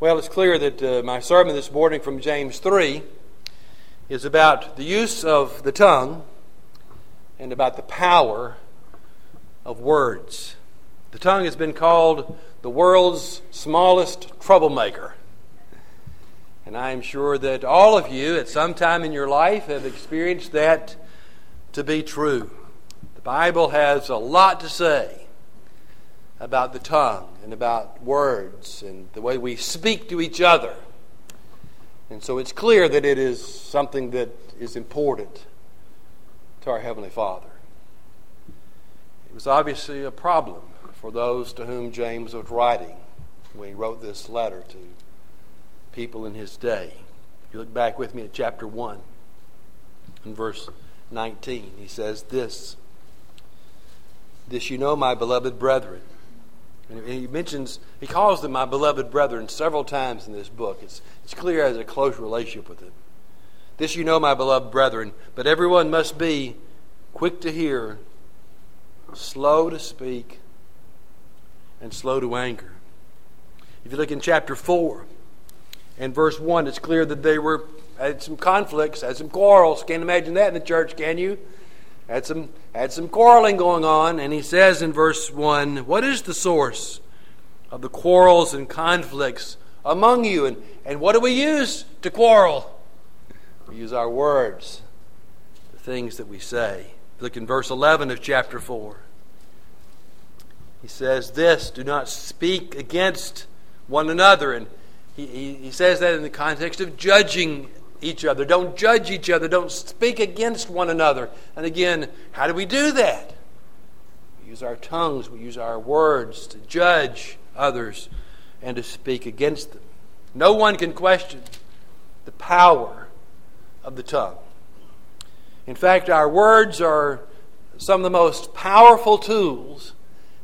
Well, it's clear that uh, my sermon this morning from James 3 is about the use of the tongue and about the power of words. The tongue has been called the world's smallest troublemaker. And I am sure that all of you at some time in your life have experienced that to be true. The Bible has a lot to say about the tongue and about words and the way we speak to each other. And so it's clear that it is something that is important to our Heavenly Father. It was obviously a problem for those to whom James was writing when he wrote this letter to people in his day. If you look back with me at chapter 1 in verse 19, he says this This you know, my beloved brethren and he mentions, he calls them my beloved brethren several times in this book. It's, it's clear has a close relationship with them. This you know, my beloved brethren, but everyone must be quick to hear, slow to speak, and slow to anger. If you look in chapter 4 and verse 1, it's clear that they were had some conflicts, had some quarrels. Can't imagine that in the church, can you? Had some, had some quarreling going on, and he says in verse 1 What is the source of the quarrels and conflicts among you? And, and what do we use to quarrel? We use our words, the things that we say. Look in verse 11 of chapter 4. He says this Do not speak against one another. And he, he, he says that in the context of judging each other. Don't judge each other. Don't speak against one another. And again, how do we do that? We use our tongues, we use our words to judge others and to speak against them. No one can question the power of the tongue. In fact, our words are some of the most powerful tools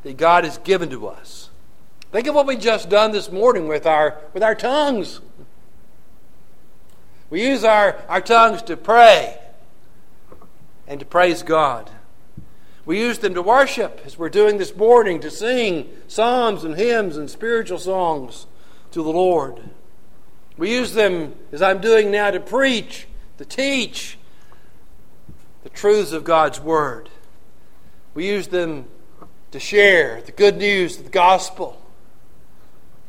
that God has given to us. Think of what we just done this morning with our with our tongues. We use our, our tongues to pray and to praise God. We use them to worship, as we're doing this morning, to sing psalms and hymns and spiritual songs to the Lord. We use them, as I'm doing now, to preach, to teach the truths of God's Word. We use them to share the good news of the gospel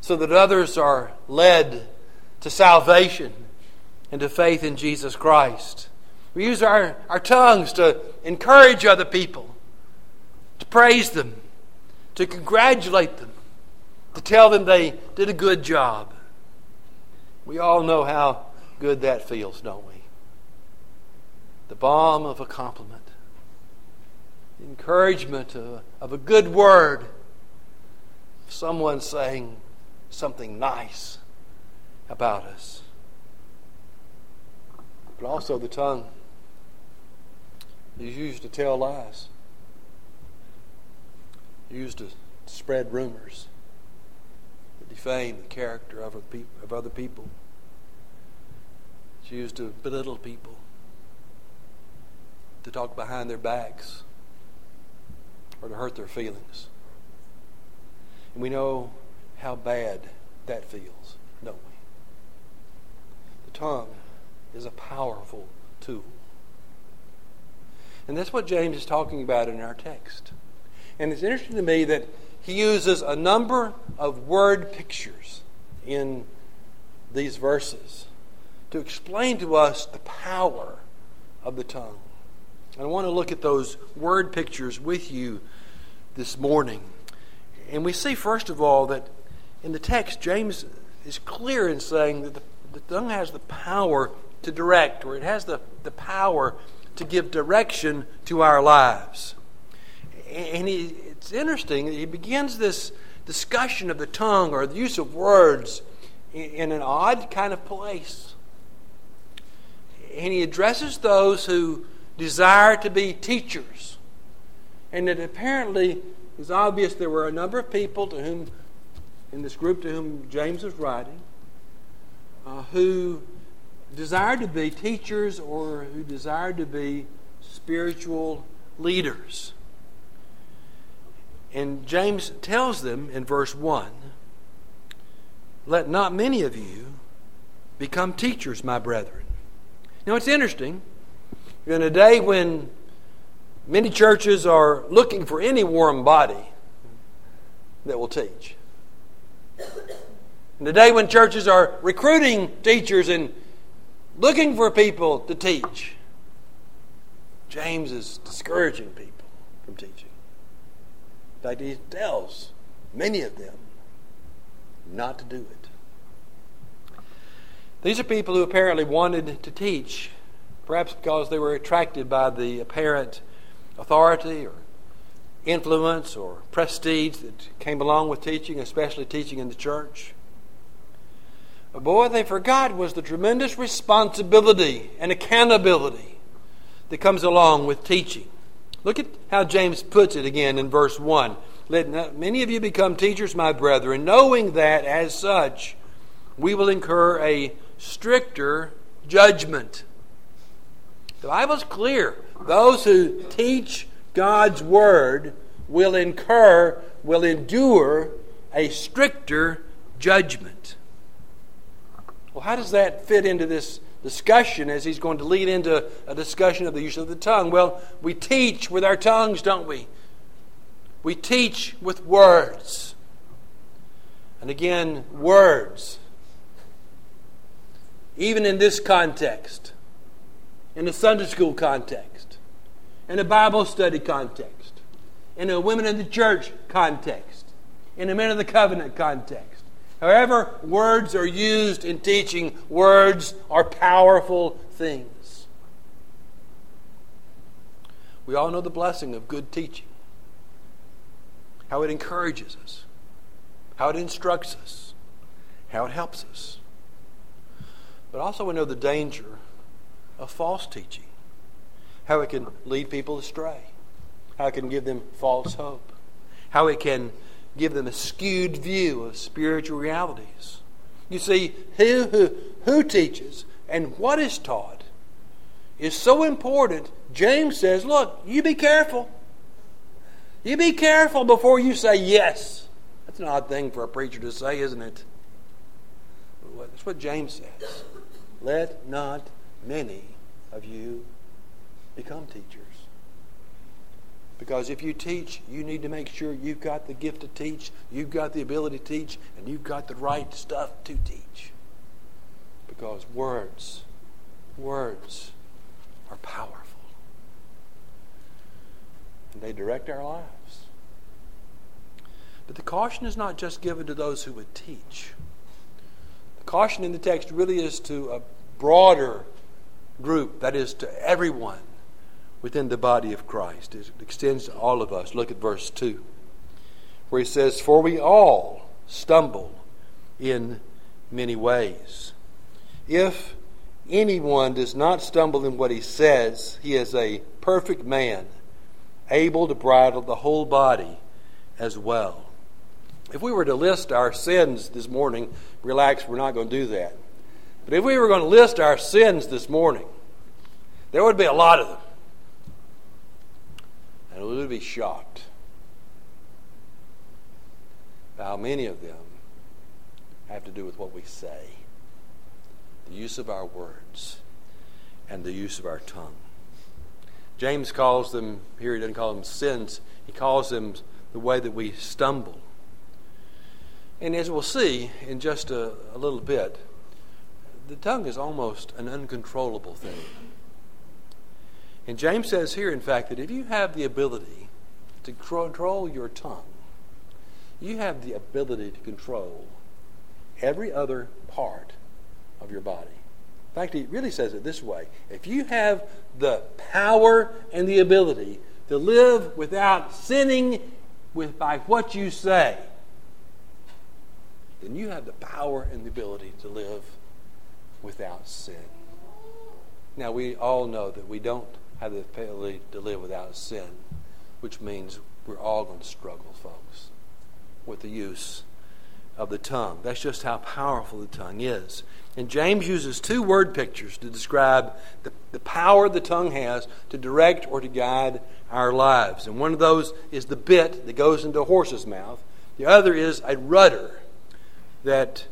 so that others are led to salvation and to faith in Jesus Christ. We use our, our tongues to encourage other people, to praise them, to congratulate them, to tell them they did a good job. We all know how good that feels, don't we? The balm of a compliment, the encouragement of, of a good word, someone saying something nice about us but also the tongue is used to tell lies, used to spread rumors that defame the character of, of other people. It's used to belittle people, to talk behind their backs, or to hurt their feelings. And we know how bad that feels, don't we? The tongue is a powerful tool. And that's what James is talking about in our text. And it's interesting to me that he uses a number of word pictures in these verses to explain to us the power of the tongue. And I want to look at those word pictures with you this morning. And we see, first of all, that in the text, James is clear in saying that the, the tongue has the power to direct, or it has the, the power to give direction to our lives. And he, it's interesting, he begins this discussion of the tongue or the use of words in, an odd kind of place. And he addresses those who desire to be teachers. And it apparently is obvious there were a number of people to whom, in this group to whom James was writing, uh, who desired to be teachers or who desired to be spiritual leaders. And James tells them in verse 1 let not many of you become teachers, my brethren. Now it's interesting. In a day when many churches are looking for any warm body that will teach. In a day when churches are recruiting teachers and looking for people to teach, James is discouraging people from teaching. In fact, he tells many of them not to do it. These are people who apparently wanted to teach, perhaps because they were attracted by the apparent authority or influence or prestige that came along with teaching, especially teaching in the church. But boy, they forgot was the tremendous responsibility and accountability that comes along with teaching. Look at how James puts it again in verse 1. Let many of you become teachers, my brethren, knowing that as such we will incur a stricter judgment. The Bible's clear. Those who teach God's word will incur, will endure a stricter judgment. Well, how does that fit into this discussion as he's going to lead into a discussion of the use of the tongue? Well, we teach with our tongues, don't we? We teach with words. And again, words. Even in this context, in a Sunday school context, in a Bible study context, in a women in the church context, in a men of the covenant context. However, words are used in teaching, words are powerful things. We all know the blessing of good teaching, how it encourages us, how it instructs us, how it helps us. But also, we know the danger of false teaching, how it can lead people astray, how it can give them false hope, how it can give them a skewed view of spiritual realities. You see, who, who, who teaches and what is taught is so important. James says, Look, you be careful. You be careful before you say yes. That's an odd thing for a preacher to say, isn't it? That's what James says. Let not many of you become teachers. Because if you teach, you need to make sure you've got the gift to teach, you've got the ability to teach, and you've got the right stuff to teach. Because words, words are powerful. And they direct our lives. But the caution is not just given to those who would teach. The caution in the text really is to a broader group, that is, to everyone within the body of Christ. It extends to all of us. Look at verse 2, where he says, For we all stumble in many ways. If anyone does not stumble in what he says, he is a perfect man, able to bridle the whole body as well. If we were to list our sins this morning, relax, we're not going to do that. But if we were going to list our sins this morning, there would be a lot of them. And would be shocked how many of them have to do with what we say, the use of our words, and the use of our tongue. James calls them, here he doesn't call them sins, he calls them the way that we stumble. And as we'll see in just a, a little bit, the tongue is almost an uncontrollable thing. And James says here, in fact, that if you have the ability to control your tongue, you have the ability to control every other part of your body. In fact, he really says it this way if you have the power and the ability to live without sinning with, by what you say, then you have the power and the ability to live without sin. Now, we all know that we don't have the ability to live without sin, which means we're all going to struggle, folks, with the use of the tongue. That's just how powerful the tongue is. And James uses two word pictures to describe the, the power the tongue has to direct or to guide our lives. And one of those is the bit that goes into a horse's mouth, the other is a rudder that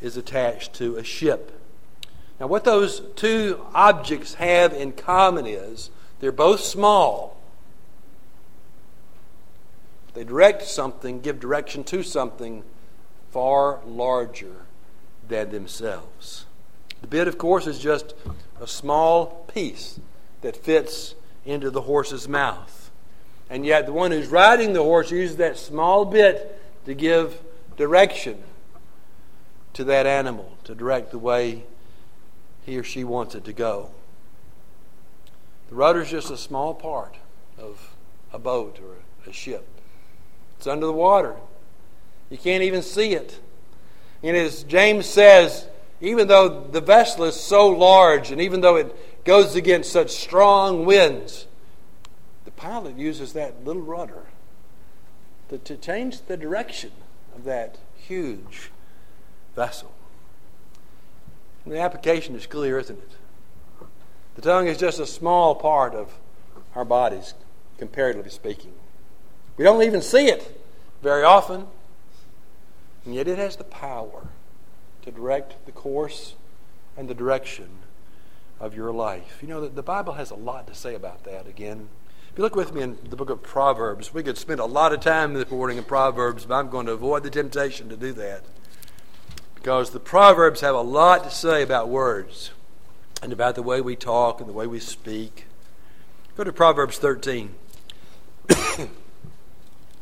is attached to a ship. Now, what those two objects have in common is they're both small. They direct something, give direction to something far larger than themselves. The bit, of course, is just a small piece that fits into the horse's mouth. And yet, the one who's riding the horse uses that small bit to give direction to that animal, to direct the way he or she wants it to go. The rudder is just a small part of a boat or a ship. It's under the water. You can't even see it. And as James says, even though the vessel is so large and even though it goes against such strong winds, the pilot uses that little rudder to, to change the direction of that huge vessel. The application is clear, isn't it? The tongue is just a small part of our bodies, comparatively speaking. We don't even see it very often, and yet it has the power to direct the course and the direction of your life. You know, the, the Bible has a lot to say about that again. If you look with me in the book of Proverbs, we could spend a lot of time this morning in Proverbs, but I'm going to avoid the temptation to do that. Because the Proverbs have a lot to say about words and about the way we talk and the way we speak. Go to Proverbs 13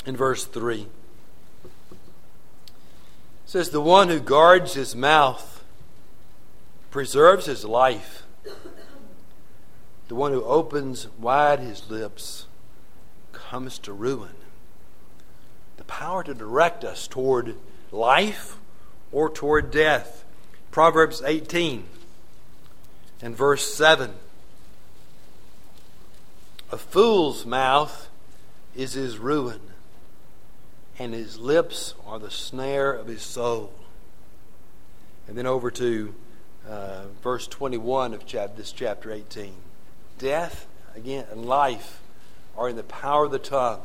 in verse 3 says, The one who guards his mouth preserves his life. The one who opens wide his lips comes to ruin. The power to direct us toward life or toward death. Proverbs 18 and verse 7. A fool's mouth is his ruin and his lips are the snare of his soul. And then over to uh, verse 21 of chap- this chapter 18. Death, again, and life are in the power of the tongue,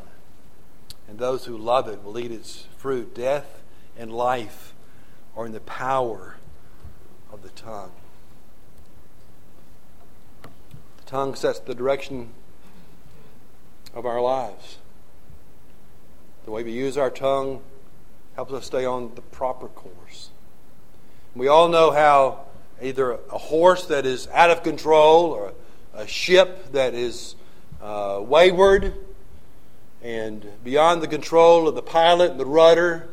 and those who love it will eat its fruit. Death and life are in the power of the tongue. The tongue sets the direction of our lives. The way we use our tongue helps us stay on the proper course. We all know how either a horse that is out of control or a ship that is uh, wayward and beyond the control of the pilot and the rudder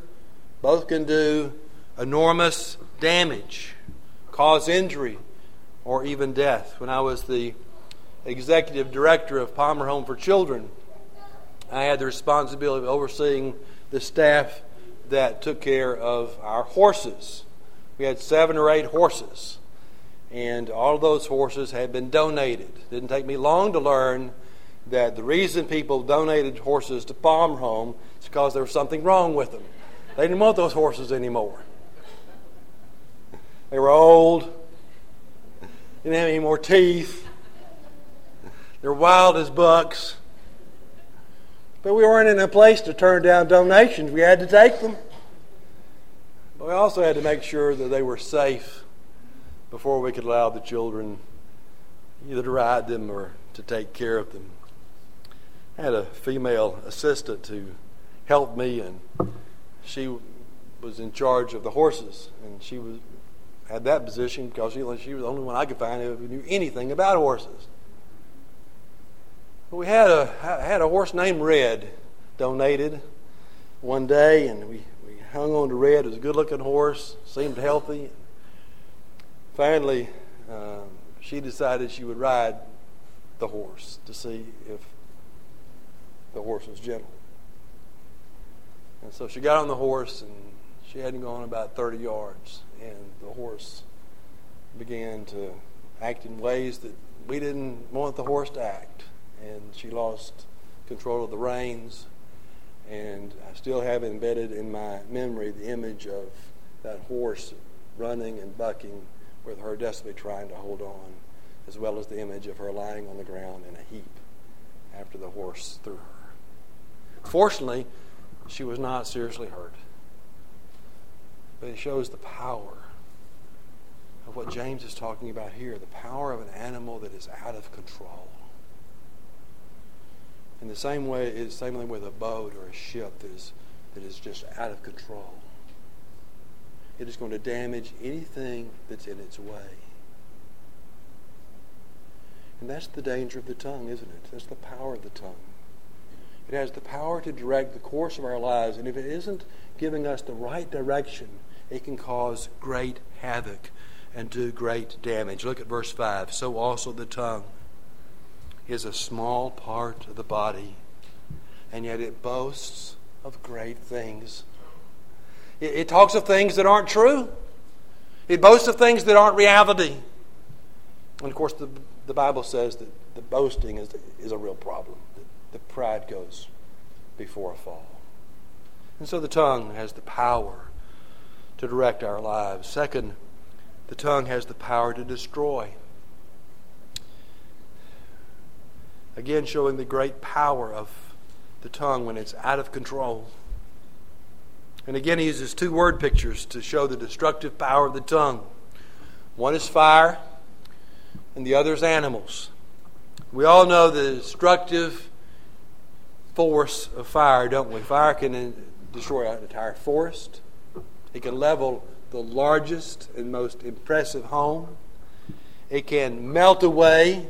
both can do enormous damage, cause injury, or even death. When I was the executive director of Palmer Home for Children, I had the responsibility of overseeing the staff that took care of our horses. We had seven or eight horses, and all of those horses had been donated. It didn't take me long to learn that the reason people donated horses to Palmer Home is because there was something wrong with them. They didn't want those horses anymore. They were old, didn't have any more teeth, they're wild as bucks. But we weren't in a place to turn down donations. We had to take them. But we also had to make sure that they were safe before we could allow the children either to ride them or to take care of them. I had a female assistant who helped me, and she was in charge of the horses, and she was had that position because she, she was the only one I could find who knew anything about horses. We had a had a horse named Red donated one day, and we, we hung on to Red. It was a good looking horse, seemed healthy. Finally, um, she decided she would ride the horse to see if the horse was gentle. And so she got on the horse, and she hadn't gone about 30 yards, and the horse began to act in ways that we didn't want the horse to act and she lost control of the reins. And I still have embedded in my memory the image of that horse running and bucking with her desperately trying to hold on, as well as the image of her lying on the ground in a heap after the horse threw her. Fortunately, she was not seriously hurt. But it shows the power of what James is talking about here the power of an animal that is out of control. In the same way, it's the same way with a boat or a ship that is, that is just out of control. It is going to damage anything that's in its way. And that's the danger of the tongue, isn't it? That's the power of the tongue. It has the power to direct the course of our lives, and if it isn't giving us the right direction, it can cause great havoc and do great damage. Look at verse 5. So also the tongue is a small part of the body, and yet it boasts of great things. It, it talks of things that aren't true, it boasts of things that aren't reality. And of course, the, the Bible says that the boasting is, is a real problem. The, the pride goes before a fall. And so the tongue has the power to direct our lives. Second, the tongue has the power to destroy. Again, showing the great power of the tongue when it's out of control. And again, he uses two word pictures to show the destructive power of the tongue. One is fire, and the other is animals. We all know the destructive force of fire, don't we? Fire can destroy an entire forest, it can level the largest and most impressive home. It can melt away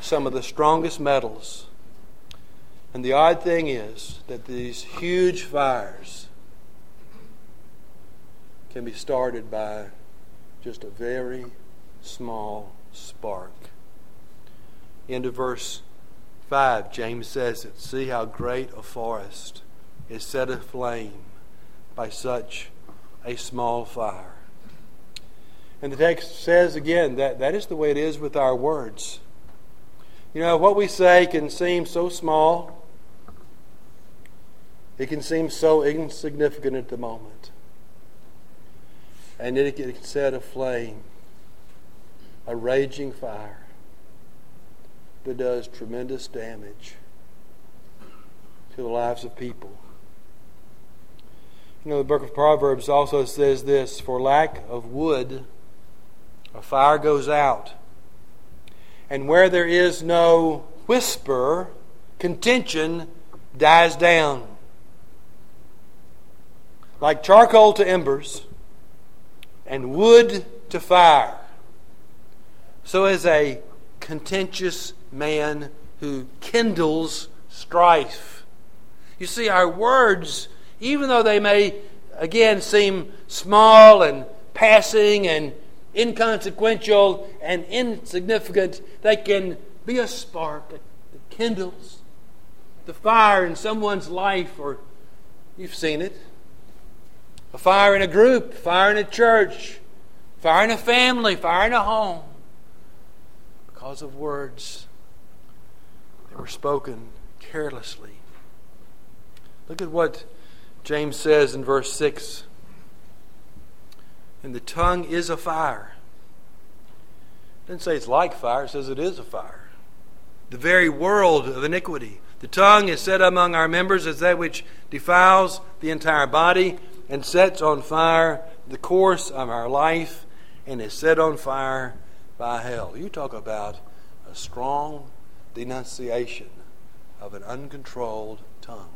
some of the strongest metals. And the odd thing is that these huge fires can be started by just a very small spark. Into verse 5, James says it See how great a forest is set aflame by such a small fire. And the text says again that that is the way it is with our words. You know, what we say can seem so small, it can seem so insignificant at the moment. And it can set aflame a raging fire that does tremendous damage to the lives of people. You know, the book of Proverbs also says this For lack of wood, a fire goes out. And where there is no whisper, contention dies down. Like charcoal to embers and wood to fire, so is a contentious man who kindles strife. You see, our words even though they may, again, seem small and passing and inconsequential and insignificant, they can be a spark that kindles the fire in someone's life, or you've seen it. A fire in a group, fire in a church, fire in a family, fire in a home. Because of words that were spoken carelessly. Look at what James says in verse 6 And the tongue is a fire. It doesn't say it's like fire, it says it is a fire. The very world of iniquity. The tongue is set among our members as that which defiles the entire body and sets on fire the course of our life and is set on fire by hell. You talk about a strong denunciation of an uncontrolled tongue.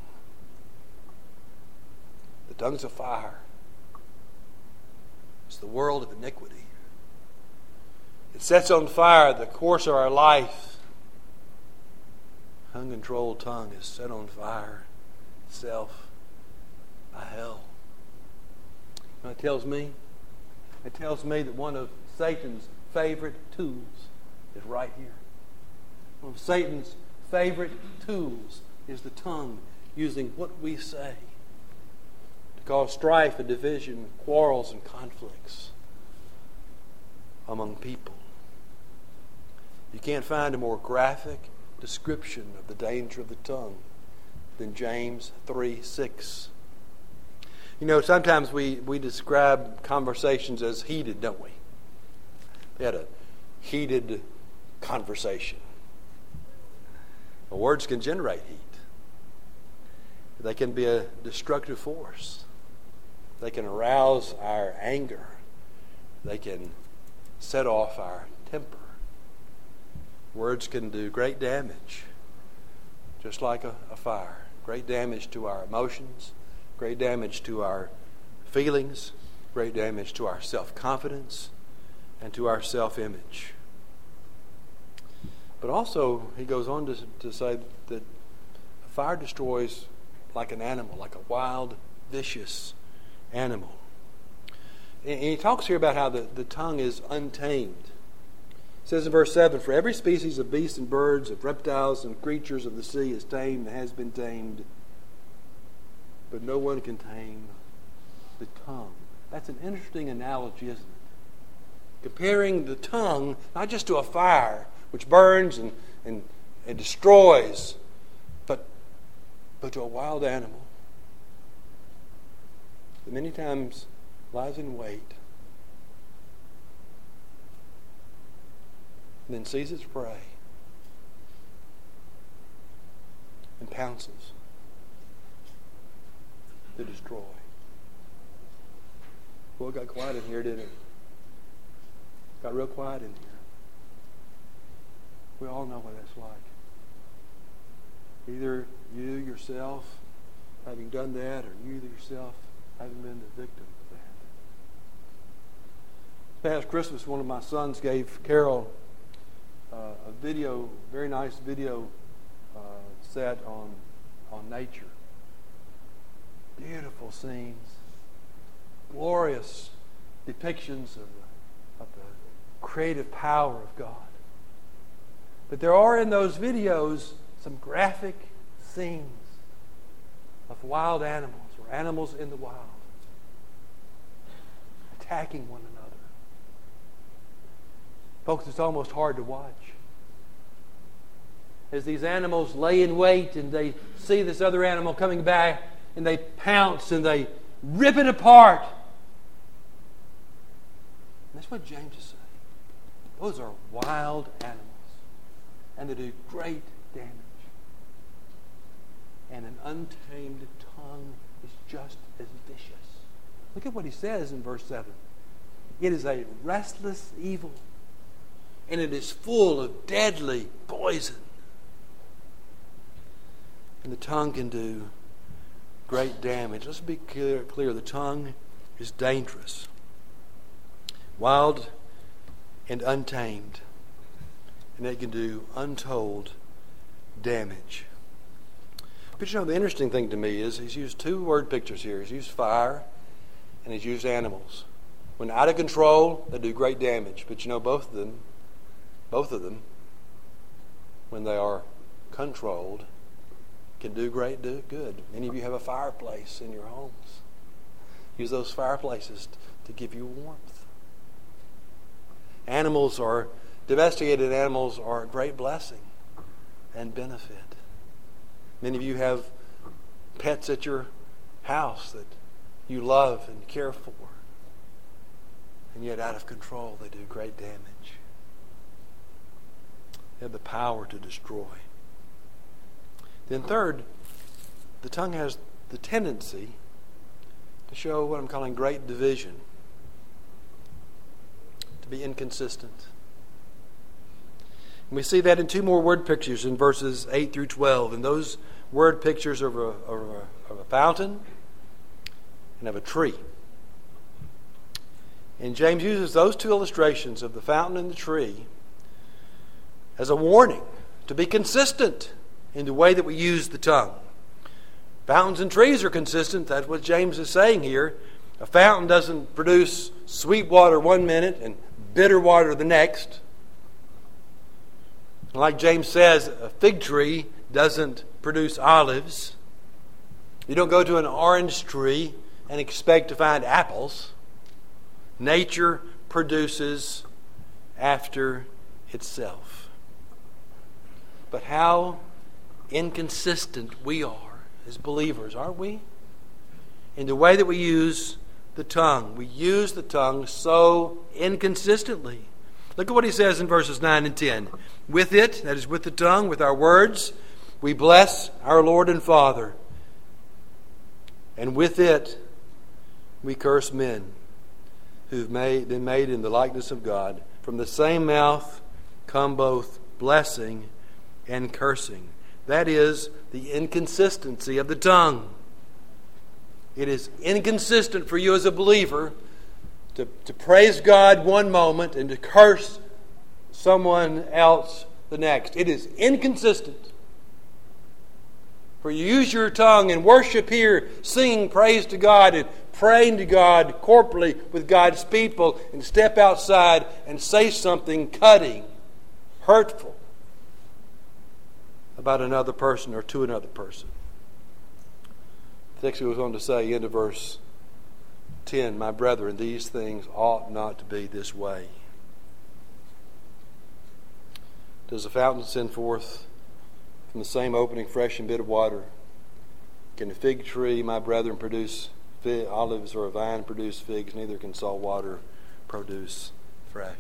Tongue's of fire. It's the world of iniquity. It sets on fire the course of our life. Uncontrolled tongue is set on fire itself by hell. It tells me? It tells me that one of Satan's favorite tools is right here. One of Satan's favorite tools is the tongue, using what we say cause strife and division, quarrels and conflicts among people. You can't find a more graphic description of the danger of the tongue than James 3 6. You know, sometimes we, we describe conversations as heated, don't we? They had a heated conversation. Well, words can generate heat, they can be a destructive force. They can arouse our anger. They can set off our temper. Words can do great damage, just like a, a fire. Great damage to our emotions, great damage to our feelings, great damage to our self confidence, and to our self image. But also, he goes on to, to say that fire destroys like an animal, like a wild, vicious animal. And he talks here about how the, the tongue is untamed. It says in verse 7 For every species of beasts and birds, of reptiles and creatures of the sea is tamed and has been tamed, but no one can tame the tongue. That's an interesting analogy, isn't it? Comparing the tongue not just to a fire, which burns and, and, and destroys, but, but to a wild animal that many times lies in wait then sees its prey and pounces to destroy. Well, it got quiet in here, didn't it? Got real quiet in here. We all know what that's like. Either you yourself having done that, or you yourself having been the victim of that. Past Christmas, one of my sons gave Carol uh, a video, very nice video uh, set on on nature. Beautiful scenes, glorious depictions of the, of the creative power of God. But there are in those videos some graphic scenes of wild animals or animals in the wild attacking one another. Folks, it's almost hard to watch. As these animals lay in wait and they see this other animal coming back and they pounce and they rip it apart. And that's what James is saying. Those are wild animals and they do great damage. And an untamed just as vicious. Look at what he says in verse 7. It is a restless evil, and it is full of deadly poison. And the tongue can do great damage. Let's be clear, clear. the tongue is dangerous, wild and untamed and it can do untold damage. But you know, the interesting thing to me is he's used two word pictures here. He's used fire and he's used animals. When out of control, they do great damage. But you know, both of them, both of them, when they are controlled, can do great do good. Many of you have a fireplace in your homes. Use those fireplaces to give you warmth. Animals are Domesticated animals are a great blessing and benefit. Many of you have pets at your house that you love and care for, and yet out of control, they do great damage. They have the power to destroy. Then, third, the tongue has the tendency to show what I'm calling great division, to be inconsistent. And we see that in two more word pictures in verses 8 through 12. And those word pictures are of a, of a, of a fountain and of a tree. And James uses those two illustrations of the fountain and the tree as a warning to be consistent in the way that we use the tongue. Fountains and trees are consistent. That's what James is saying here. A fountain doesn't produce sweet water one minute and bitter water the next. Like James says, a fig tree doesn't produce olives. You don't go to an orange tree and expect to find apples. Nature produces after itself. But how inconsistent we are as believers, aren't we? In the way that we use the tongue. We use the tongue so inconsistently. Look at what he says in verses 9 and 10. With it, that is with the tongue, with our words, we bless our Lord and Father. And with it, we curse men who've made, been made in the likeness of God. From the same mouth come both blessing and cursing. That is the inconsistency of the tongue. It is inconsistent for you as a believer to, to praise God one moment and to curse someone else the next. It is inconsistent. For you use your tongue and worship here, singing praise to God and praying to God corporately with God's people, and step outside and say something cutting, hurtful about another person or to another person. The text goes on to say, into verse 10, My brethren, these things ought not to be this way. Does a fountain send forth from the same opening fresh and bitter water? Can a fig tree, my brethren, produce fig, olives or a vine produce figs? Neither can salt water produce fresh.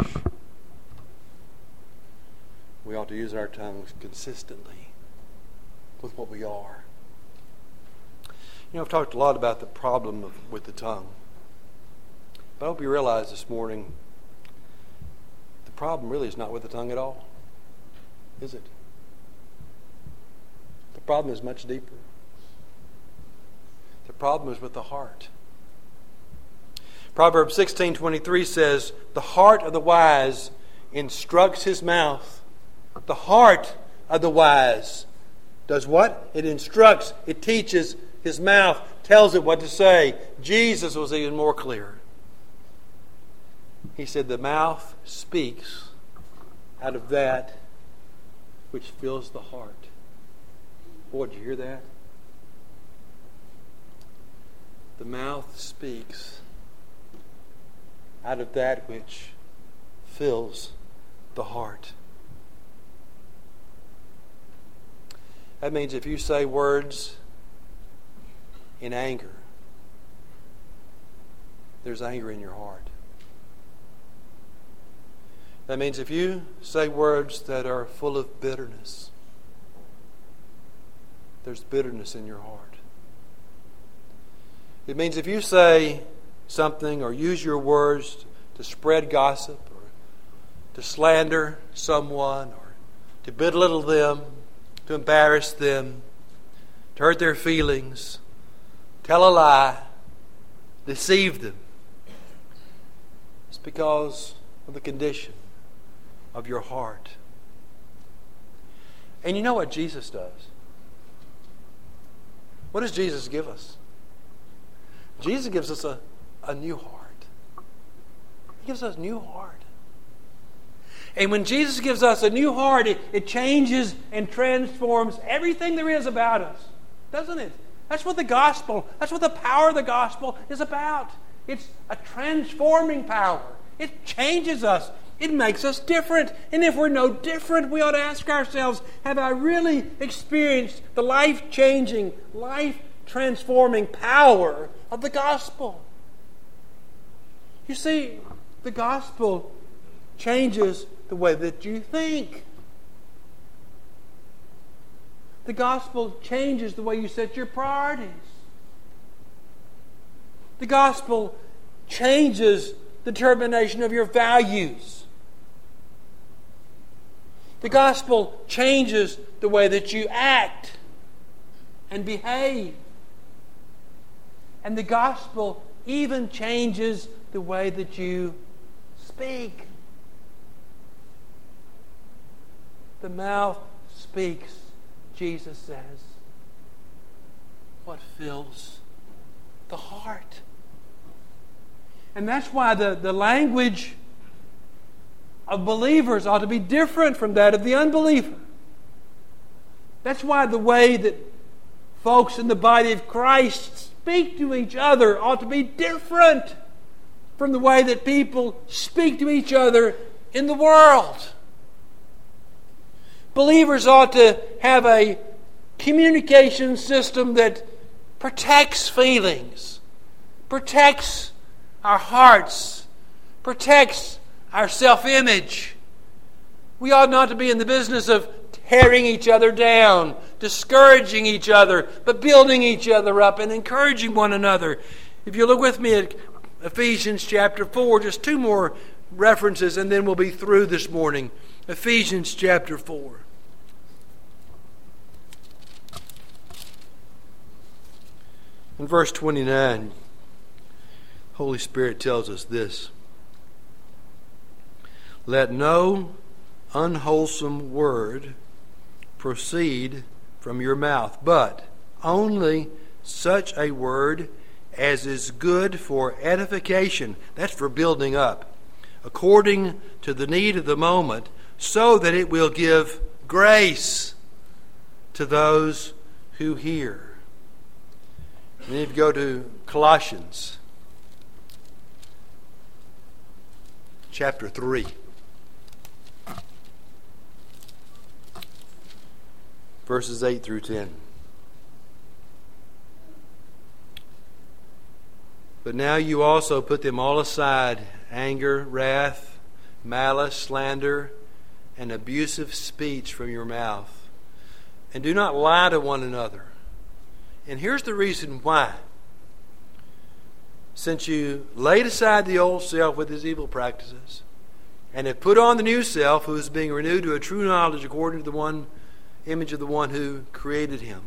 We ought to use our tongues consistently with what we are. You know, I've talked a lot about the problem of, with the tongue. But I hope you realize this morning the problem really is not with the tongue at all is it? The problem is much deeper. The problem is with the heart. Proverbs 16:23 says, "The heart of the wise instructs his mouth. The heart of the wise does what? It instructs, it teaches his mouth, tells it what to say. Jesus was even more clear. He said, The mouth speaks out of that which fills the heart. Boy, did you hear that? The mouth speaks out of that which fills the heart. That means if you say words in anger, there's anger in your heart. That means if you say words that are full of bitterness, there's bitterness in your heart. It means if you say something or use your words to spread gossip or to slander someone or to belittle them, to embarrass them, to hurt their feelings, tell a lie, deceive them, it's because of the condition of your heart. And you know what Jesus does? What does Jesus give us? Jesus gives us a, a new heart. He gives us a new heart. And when Jesus gives us a new heart, it, it changes and transforms everything there is about us, doesn't it? That's what the gospel, that's what the power of the gospel is about. It's a transforming power. It changes us. It makes us different. And if we're no different, we ought to ask ourselves have I really experienced the life changing, life transforming power of the gospel? You see, the gospel changes the way that you think. The gospel changes the way you set your priorities. The gospel changes the determination of your values. The gospel changes the way that you act and behave. And the gospel even changes the way that you speak. The mouth speaks, Jesus says. What fills the heart? And that's why the, the language of believers ought to be different from that of the unbeliever. That's why the way that folks in the body of Christ speak to each other ought to be different from the way that people speak to each other in the world. Believers ought to have a communication system that protects feelings, protects our hearts, protects our self image. We ought not to be in the business of tearing each other down, discouraging each other, but building each other up and encouraging one another. If you look with me at Ephesians chapter 4. Just two more references, and then we'll be through this morning. Ephesians chapter 4. In verse 29, Holy Spirit tells us this Let no unwholesome word proceed from your mouth, but only such a word as is good for edification. That's for building up, according to the need of the moment, so that it will give grace to those who hear. And then if you go to Colossians chapter 3. Verses 8 through 10. But now you also put them all aside anger, wrath, malice, slander, and abusive speech from your mouth. And do not lie to one another and here's the reason why. Since you laid aside the old self with his evil practices, and have put on the new self, who is being renewed to a true knowledge according to the one image of the one who created him.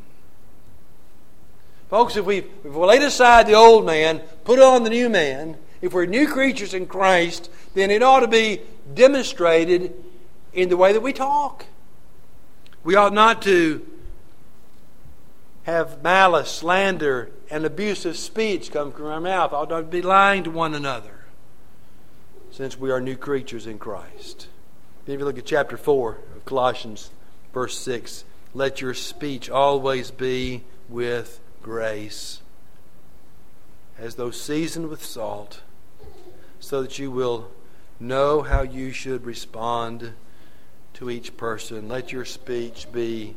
Folks, if we've, if we laid aside the old man, put on the new man, if we're new creatures in Christ, then it ought to be demonstrated in the way that we talk. We ought not to have malice, slander, and abusive speech come from our mouth. Ought not be lying to one another, since we are new creatures in Christ. If you look at chapter 4 of Colossians, verse 6, let your speech always be with grace, as though seasoned with salt, so that you will know how you should respond to each person. Let your speech be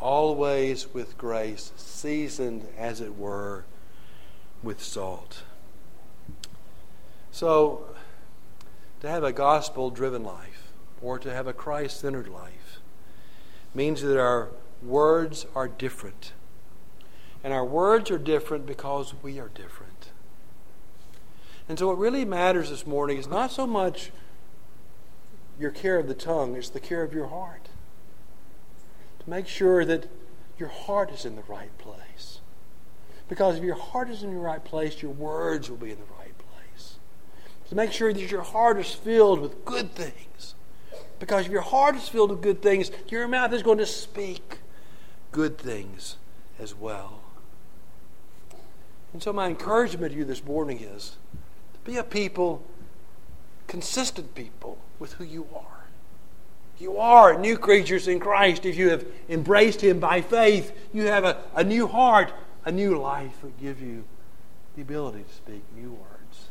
always with grace, seasoned, as it were, with salt. So, to have a gospel driven life, or to have a Christ centered life, means that our words are different. And our words are different because we are different. And so, what really matters this morning is not so much your care of the tongue, it's the care of your heart to make sure that your heart is in the right place. Because if your heart is in the right place, your words will be in the right place. To make sure that your heart is filled with good things. Because if your heart is filled with good things, your mouth is going to speak good things as well. And so, my encouragement to you this morning is to be a people, consistent people with who you are. You are new creatures in Christ. If you have embraced Him by faith, you have a, a new heart, a new life that give you the ability to speak new words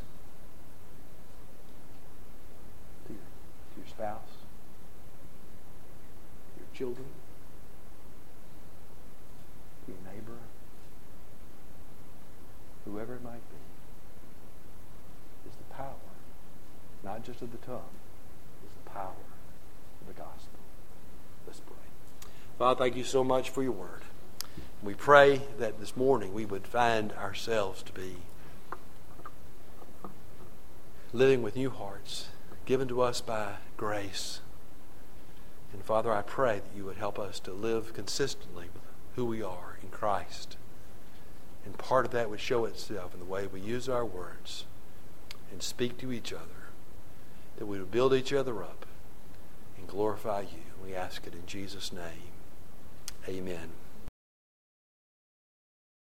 to your, to your spouse, children, your neighbor, whoever it might be. Is the power, not just of the tongue, is the power of the gospel. Let's pray. Father, thank you so much for your word. We pray that this morning we would find ourselves to be living with new hearts given to us by grace. And Father, I pray that you would help us to live consistently with who we are in Christ. And part of that would show itself in the way we use our words and speak to each other, that we would build each other up and glorify you. We ask it in Jesus' name. Amen.